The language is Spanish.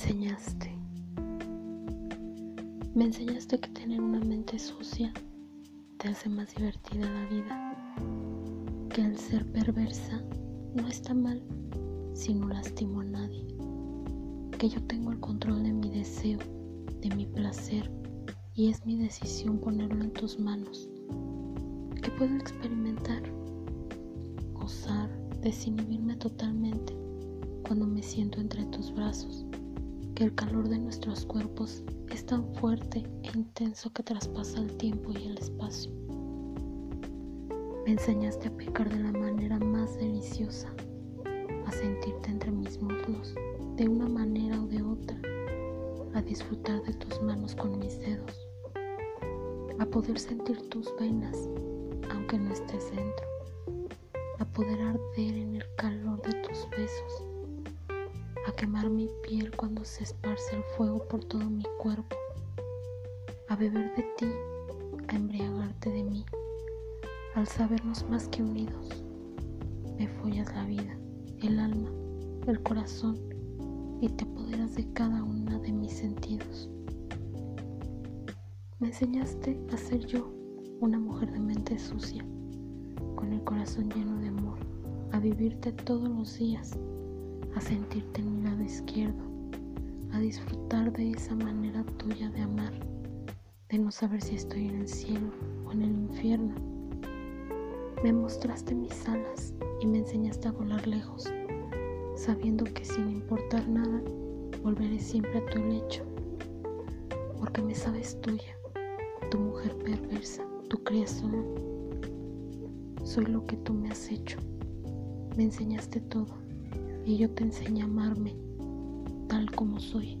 enseñaste. Me enseñaste que tener una mente sucia te hace más divertida la vida, que el ser perversa no está mal si no lastimo a nadie, que yo tengo el control de mi deseo, de mi placer y es mi decisión ponerlo en tus manos, que puedo experimentar, gozar, desinhibirme totalmente cuando me siento entre tus brazos que el calor de nuestros cuerpos es tan fuerte e intenso que traspasa el tiempo y el espacio. Me enseñaste a pecar de la manera más deliciosa, a sentirte entre mis muslos de una manera o de otra, a disfrutar de tus manos con mis dedos, a poder sentir tus venas aunque no estés dentro, a poder arder en el mi piel cuando se esparce el fuego por todo mi cuerpo, a beber de ti, a embriagarte de mí. Al sabernos más que unidos, me follas la vida, el alma, el corazón y te apoderas de cada una de mis sentidos. Me enseñaste a ser yo, una mujer de mente sucia, con el corazón lleno de amor, a vivirte todos los días a sentirte en mi lado izquierdo, a disfrutar de esa manera tuya de amar, de no saber si estoy en el cielo o en el infierno. Me mostraste mis alas y me enseñaste a volar lejos, sabiendo que sin importar nada, volveré siempre a tu lecho, porque me sabes tuya, tu mujer perversa, tu creación. Soy lo que tú me has hecho, me enseñaste todo y yo te enseño a amarme tal como soy.